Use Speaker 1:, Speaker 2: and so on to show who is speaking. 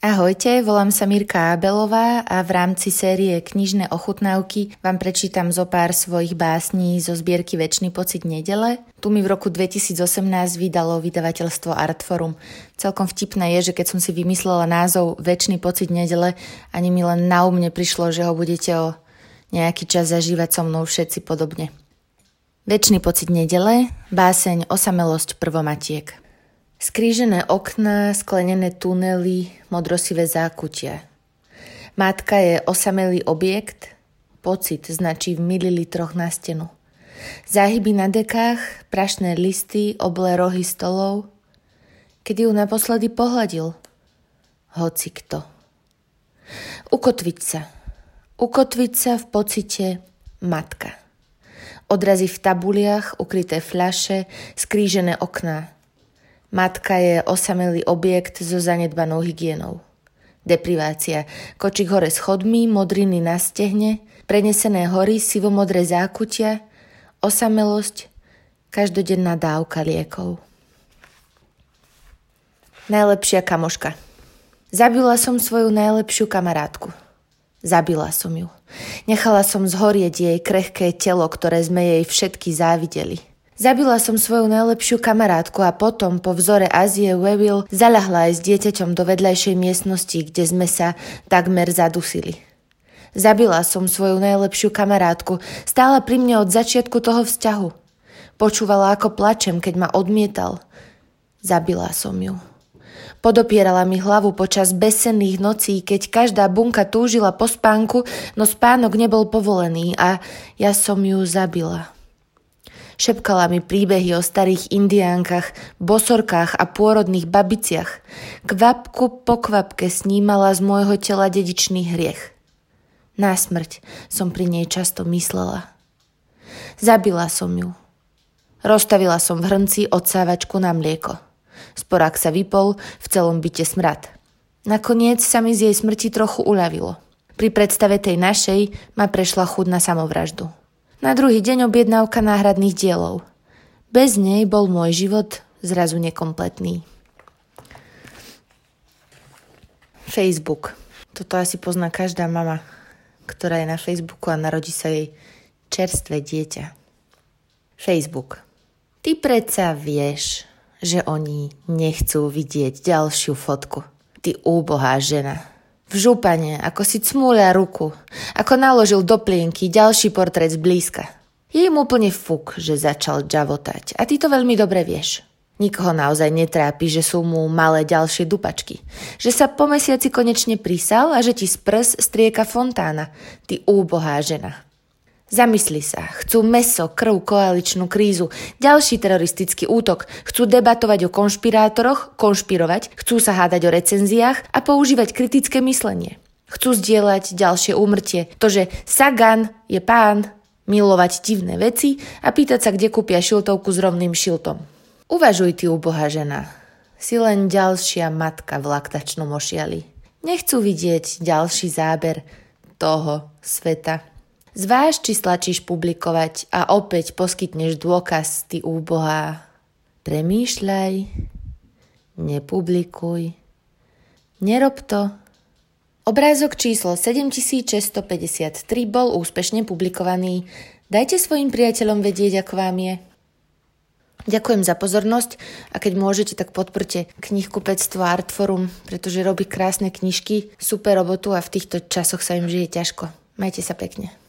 Speaker 1: Ahojte, volám sa Mirka Abelová a v rámci série Knižné ochutnávky vám prečítam zo pár svojich básní zo zbierky Večný pocit nedele. Tu mi v roku 2018 vydalo vydavateľstvo Artforum. Celkom vtipné je, že keď som si vymyslela názov Večný pocit nedele, ani mi len na umne prišlo, že ho budete o nejaký čas zažívať so mnou všetci podobne. Večný pocit nedele, báseň Osamelosť prvomatiek. Skrížené okná, sklenené tunely, modrosivé zákutia. Matka je osamelý objekt, pocit značí v mililitroch na stenu. Záhyby na dekách, prašné listy, oblé rohy stolov. Kedy ju naposledy pohľadil? Hoci kto. Ukotviť sa. Ukotviť sa v pocite matka. Odrazy v tabuliach, ukryté fľaše, skrížené okná – Matka je osamelý objekt so zanedbanou hygienou. Deprivácia. Kočík hore schodmi, modriny na stehne, prenesené hory, sivomodré zákutia, osamelosť, každodenná dávka liekov. Najlepšia kamoška. Zabila som svoju najlepšiu kamarátku. Zabila som ju. Nechala som zhorieť jej krehké telo, ktoré sme jej všetky závideli. Zabila som svoju najlepšiu kamarátku a potom po vzore Azie Wewill zaľahla aj s dieťaťom do vedľajšej miestnosti, kde sme sa takmer zadusili. Zabila som svoju najlepšiu kamarátku, stála pri mne od začiatku toho vzťahu. Počúvala, ako plačem, keď ma odmietal. Zabila som ju. Podopierala mi hlavu počas besenných nocí, keď každá bunka túžila po spánku, no spánok nebol povolený a ja som ju zabila. Šepkala mi príbehy o starých indiánkach, bosorkách a pôrodných babiciach. Kvapku po kvapke snímala z môjho tela dedičný hriech. Na smrť som pri nej často myslela. Zabila som ju. Rozstavila som v hrnci odsávačku na mlieko. Sporák sa vypol, v celom byte smrad. Nakoniec sa mi z jej smrti trochu uľavilo. Pri predstave tej našej ma prešla chud na samovraždu. Na druhý deň objednávka náhradných dielov. Bez nej bol môj život zrazu nekompletný. Facebook. Toto asi pozná každá mama, ktorá je na Facebooku a narodí sa jej čerstvé dieťa. Facebook. Ty predsa vieš, že oni nechcú vidieť ďalšiu fotku. Ty úbohá žena. V župane, ako si cmúľa ruku, ako naložil do plienky ďalší portrét zblízka. Je im úplne fuk, že začal džavotať a ty to veľmi dobre vieš. Nikoho naozaj netrápi, že sú mu malé ďalšie dupačky. Že sa po mesiaci konečne prísal a že ti z prs strieka fontána. Ty úbohá žena. Zamysli sa, chcú meso, krv, koaličnú krízu, ďalší teroristický útok, chcú debatovať o konšpirátoroch, konšpirovať, chcú sa hádať o recenziách a používať kritické myslenie. Chcú zdieľať ďalšie úmrtie, to, že Sagan je pán, milovať divné veci a pýtať sa, kde kúpia šiltovku s rovným šiltom. Uvažuj ty, ubohá žena. Si len ďalšia matka v laktačnom ošiali. Nechcú vidieť ďalší záber toho sveta. Zváž, či stlačíš publikovať a opäť poskytneš dôkaz, ty úbohá. Premýšľaj, nepublikuj, nerob to. Obrázok číslo 7653 bol úspešne publikovaný. Dajte svojim priateľom vedieť, ako vám je. Ďakujem za pozornosť a keď môžete, tak podporte knihkupectvo Artforum, pretože robí krásne knižky, super robotu a v týchto časoch sa im žije ťažko. Majte sa pekne.